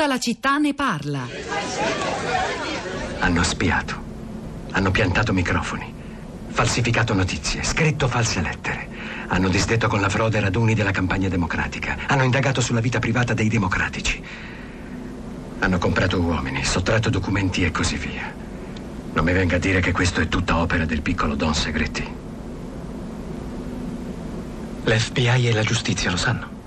Tutta la città ne parla. Hanno spiato. Hanno piantato microfoni. Falsificato notizie. Scritto false lettere. Hanno disdetto con la frode raduni della campagna democratica. Hanno indagato sulla vita privata dei democratici. Hanno comprato uomini, sottratto documenti e così via. Non mi venga a dire che questo è tutta opera del piccolo Don Segretti. L'FBI e la giustizia lo sanno.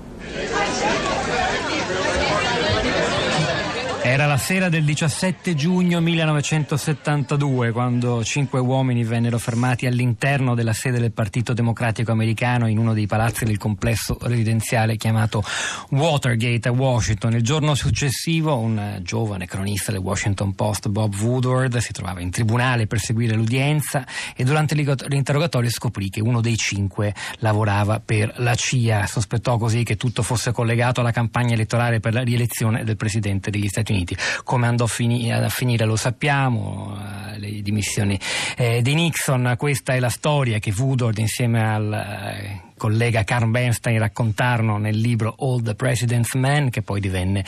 Era la sera del 17 giugno 1972 quando cinque uomini vennero fermati all'interno della sede del Partito Democratico Americano in uno dei palazzi del complesso residenziale chiamato Watergate a Washington. Il giorno successivo un giovane cronista del Washington Post, Bob Woodward, si trovava in tribunale per seguire l'udienza e durante l'interrogatorio scoprì che uno dei cinque lavorava per la CIA. Sospettò così che tutto fosse collegato alla campagna elettorale per la rielezione del Presidente degli Stati Uniti. Come andò a finire lo sappiamo, eh, le dimissioni eh, di Nixon, questa è la storia che Woodward insieme al eh, collega Carl Bernstein raccontarono nel libro All the President's Men, che poi divenne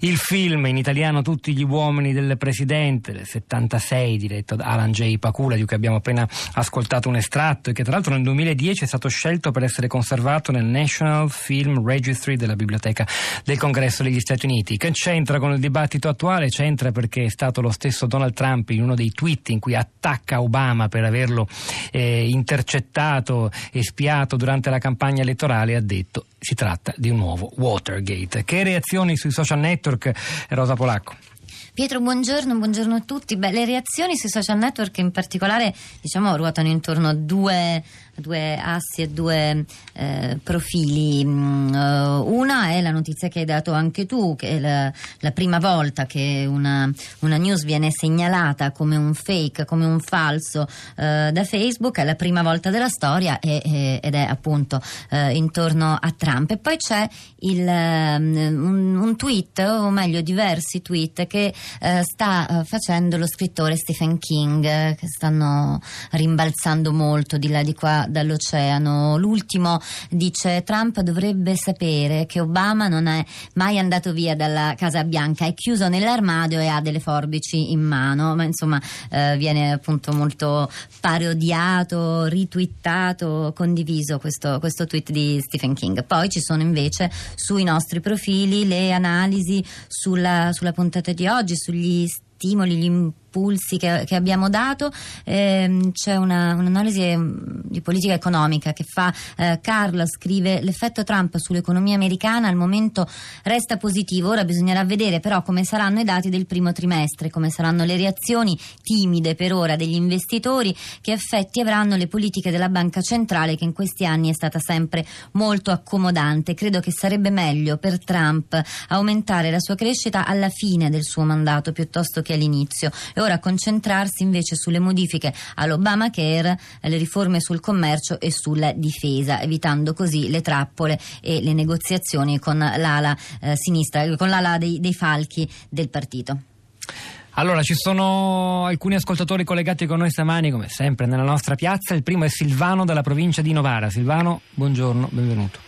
il film in italiano Tutti gli uomini del Presidente del 76, diretto da Alan J. Pacula, di cui abbiamo appena ascoltato un estratto e che tra l'altro nel 2010 è stato scelto per essere conservato nel National Film Registry della Biblioteca del Congresso degli Stati Uniti. Che c'entra con il dibattito attuale? C'entra perché è stato lo stesso Donald Trump in uno dei tweet in cui attacca Obama per averlo eh, intercettato e spiato durante durante la campagna elettorale ha detto si tratta di un nuovo Watergate. Che reazioni sui social network, Rosa Polacco? Pietro, buongiorno, buongiorno a tutti. Beh, le reazioni sui social network in particolare diciamo, ruotano intorno a due due assi e due eh, profili. Mm, eh, una è la notizia che hai dato anche tu, che è la, la prima volta che una, una, news viene segnalata come un fake, come un falso eh, da Facebook, è la prima volta della storia e, e, ed è appunto eh, intorno a Trump. E poi c'è il, um, un, un, tweet, o meglio diversi tweet, che uh, sta uh, facendo lo scrittore Stephen King, uh, che stanno rimbalzando molto di là di qua dall'oceano. L'ultimo dice Trump dovrebbe sapere che Obama non è mai andato via dalla Casa Bianca, è chiuso nell'armadio e ha delle forbici in mano, ma insomma eh, viene appunto molto parodiato, ritwittato, condiviso questo, questo tweet di Stephen King. Poi ci sono invece sui nostri profili le analisi sulla, sulla puntata di oggi, sugli stimoli, gli impulsi impulsi che, che abbiamo dato. Eh, c'è una, un'analisi mm, di politica economica che fa eh, Carla, scrive l'effetto Trump sull'economia americana al momento resta positivo, ora bisognerà vedere però come saranno i dati del primo trimestre, come saranno le reazioni timide per ora degli investitori, che effetti avranno le politiche della banca centrale che in questi anni è stata sempre molto accomodante. Credo che sarebbe meglio per Trump aumentare la sua crescita alla fine del suo mandato piuttosto che all'inizio. E ora concentrarsi invece sulle modifiche all'Obamacare, le riforme sul commercio e sulla difesa, evitando così le trappole e le negoziazioni con l'ala eh, sinistra, con l'ala dei, dei falchi del partito. Allora, ci sono alcuni ascoltatori collegati con noi stamani, come sempre, nella nostra piazza. Il primo è Silvano dalla provincia di Novara. Silvano, buongiorno, benvenuto.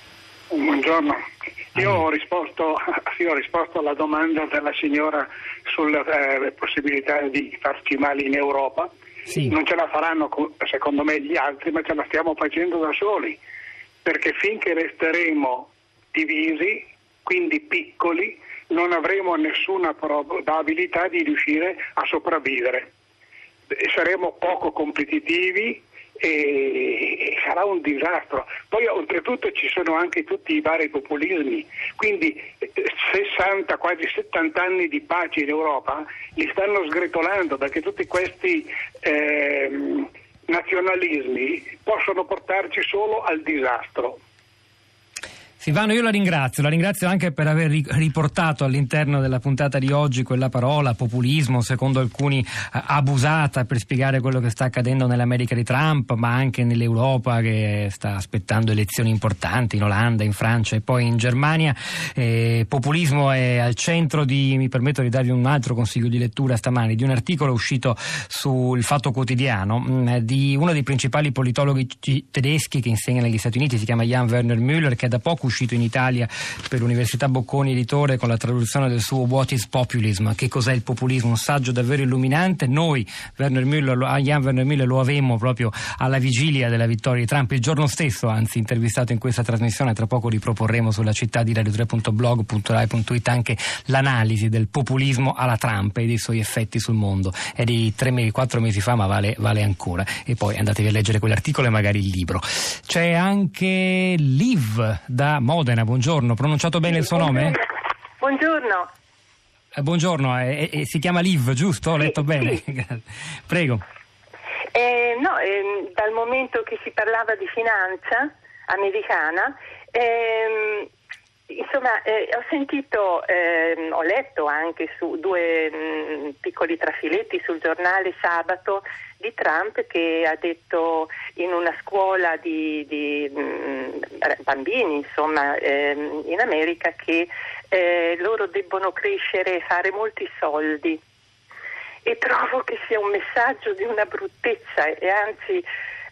Buongiorno. Io ho, risposto, io ho risposto, alla domanda della signora sulle eh, possibilità di farci male in Europa. Sì. Non ce la faranno secondo me gli altri, ma ce la stiamo facendo da soli, perché finché resteremo divisi, quindi piccoli, non avremo nessuna probabilità di riuscire a sopravvivere. Saremo poco competitivi e sarà un disastro. Poi oltretutto ci sono anche tutti i vari populismi, quindi 60, eh, quasi 70 anni di pace in Europa li stanno sgretolando perché tutti questi eh, nazionalismi possono portarci solo al disastro. Silvano, io la ringrazio, la ringrazio anche per aver riportato all'interno della puntata di oggi quella parola populismo, secondo alcuni eh, abusata per spiegare quello che sta accadendo nell'America di Trump, ma anche nell'Europa che sta aspettando elezioni importanti in Olanda, in Francia e poi in Germania. Eh, populismo è al centro di, mi permetto di darvi un altro consiglio di lettura stamani, di un articolo uscito sul Fatto Quotidiano mh, mm, di uno dei principali politologhi tedeschi che insegna negli Stati Uniti, si chiama Jan Werner Müller, che da poco uscito uscito in Italia per l'Università Bocconi Editore con la traduzione del suo What is Populism? Che cos'è il populismo? Un saggio davvero illuminante. Noi, Werner Müller, Jan Werner Müller lo avemmo proprio alla vigilia della vittoria di Trump, il giorno stesso, anzi intervistato in questa trasmissione, tra poco riproporremo sulla città di radio3.blog.rai.it anche l'analisi del populismo alla Trump e dei suoi effetti sul mondo. È di tre mesi, quattro mesi fa, ma vale, vale ancora. E poi andatevi a leggere quell'articolo e magari il libro. C'è anche Liv da Modena, buongiorno, pronunciato bene il suo nome? Buongiorno. Eh, buongiorno, eh, eh, si chiama Liv, giusto? Ho letto bene? Prego. Eh, no, ehm, dal momento che si parlava di finanza americana, ehm, insomma, eh, ho sentito, ehm, ho letto anche su due mh, piccoli trafiletti sul giornale sabato di Trump che ha detto in una scuola di, di mh, bambini, insomma, ehm, in America che eh, loro debbono crescere e fare molti soldi. E trovo che sia un messaggio di una bruttezza e anzi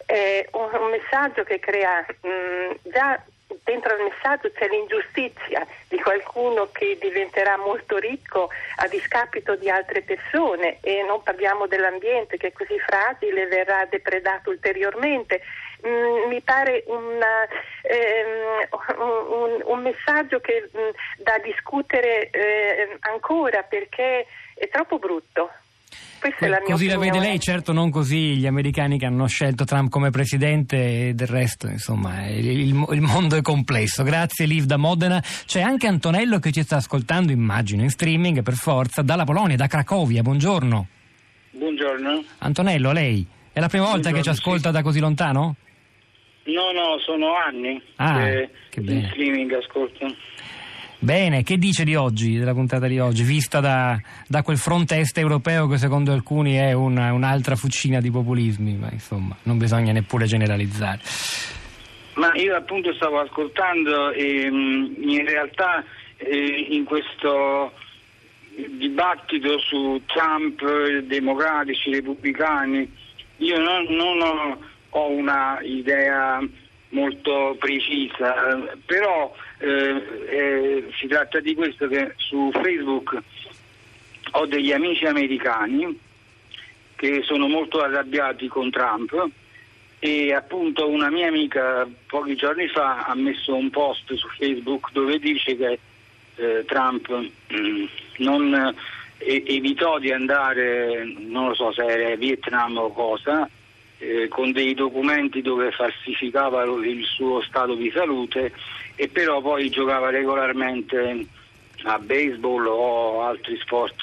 è un, un messaggio che crea mh, già dentro il messaggio c'è l'ingiustizia di qualcuno che diventerà molto ricco a discapito di altre persone e non parliamo dell'ambiente che è così fragile e verrà depredato ulteriormente. Mm, mi pare una, ehm, un, un, messaggio che, mh, da discutere eh, ancora perché è troppo brutto. Questa è la mia così opinione. la vede lei, certo non così gli americani che hanno scelto Trump come presidente e del resto, insomma, il, il, il mondo è complesso. Grazie Liv da Modena. C'è anche Antonello che ci sta ascoltando, immagino, in streaming per forza, dalla Polonia, da Cracovia. Buongiorno. Buongiorno. Antonello, lei è la prima volta Buongiorno, che ci ascolta sì. da così lontano? No, no, sono anni Ah, che che in streaming ascolto. Bene, che dice di oggi, della puntata di oggi, vista da, da quel fronte est europeo che secondo alcuni è una- un'altra fucina di populismi, ma insomma non bisogna neppure generalizzare. Ma io appunto stavo ascoltando e mh, in realtà eh, in questo dibattito su Trump, democratici, repubblicani, io non, non ho, ho una idea molto precisa, però eh, eh, si tratta di questo che su Facebook ho degli amici americani che sono molto arrabbiati con Trump e appunto una mia amica pochi giorni fa ha messo un post su Facebook dove dice che eh, Trump mm, non eh, evitò di andare, non lo so se era Vietnam o cosa, eh, con dei documenti dove falsificava il suo stato di salute e però poi giocava regolarmente a baseball o altri sport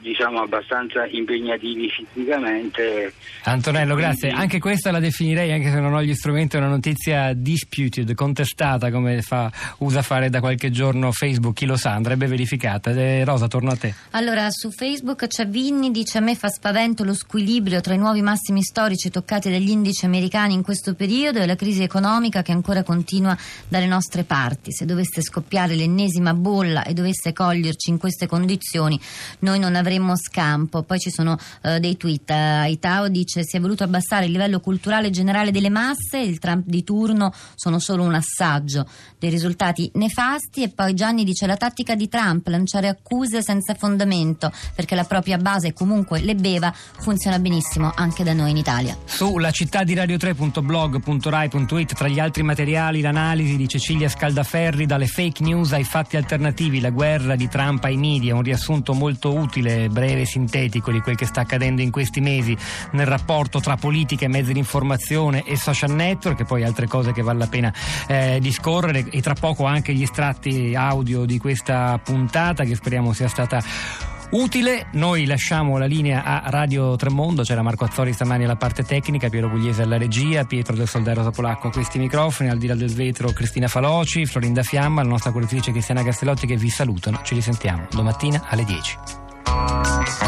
diciamo abbastanza impegnativi fisicamente. Antonello, grazie. Quindi- Anche questa la definirei, anche se non ho gli strumenti, una notizia disputed, contestata, come fa- usa fare da qualche giorno Facebook, chi lo sa, andrebbe verificata. Eh, Rosa, torno a te. Allora, su Facebook c'è Vinni, dice a me fa spavento lo squilibrio tra i nuovi massimi storici toccati dagli indici americani in questo periodo e la crisi economica che ancora continua dalle nostre parti. Se dovesse scoppiare l'ennesima bolla e dovesse coglierci in queste condizioni, noi non avremmo scampo. Poi ci sono eh, dei tweet. Eh, Aitao dice si è voluto abbassare il livello culturale generale delle masse, il Trump di turno sono solo un assaggio dei risultati nefasti e poi Gianni dice la tattica di Trump, lanciare accuse senza fondamento perché la propria base comunque le beva, funziona benissimo anche da noi in Italia. Sulla città di radio3.blog.rai.it, tra gli altri materiali, l'analisi di Cecilia Scaldaferri, dalle fake news ai fatti alternativi, la guerra di Trump ai media, un riassunto molto utile, breve e sintetico di quel che sta accadendo in questi mesi nel rapporto tra politica e mezzi di informazione e social network, e poi altre cose che vale la pena eh, discorrere, e tra poco anche gli estratti audio di questa puntata che speriamo sia stata utile. Noi lasciamo la linea a Radio Tremondo, c'era Marco Azzori stamani alla parte tecnica, Piero Pugliese alla regia, Pietro del Soldero Polacco a questi microfoni, al di là del vetro Cristina Faloci, Florinda Fiamma, la nostra curatrice Cristiana Castellotti che vi salutano. Ci risentiamo domattina alle 10.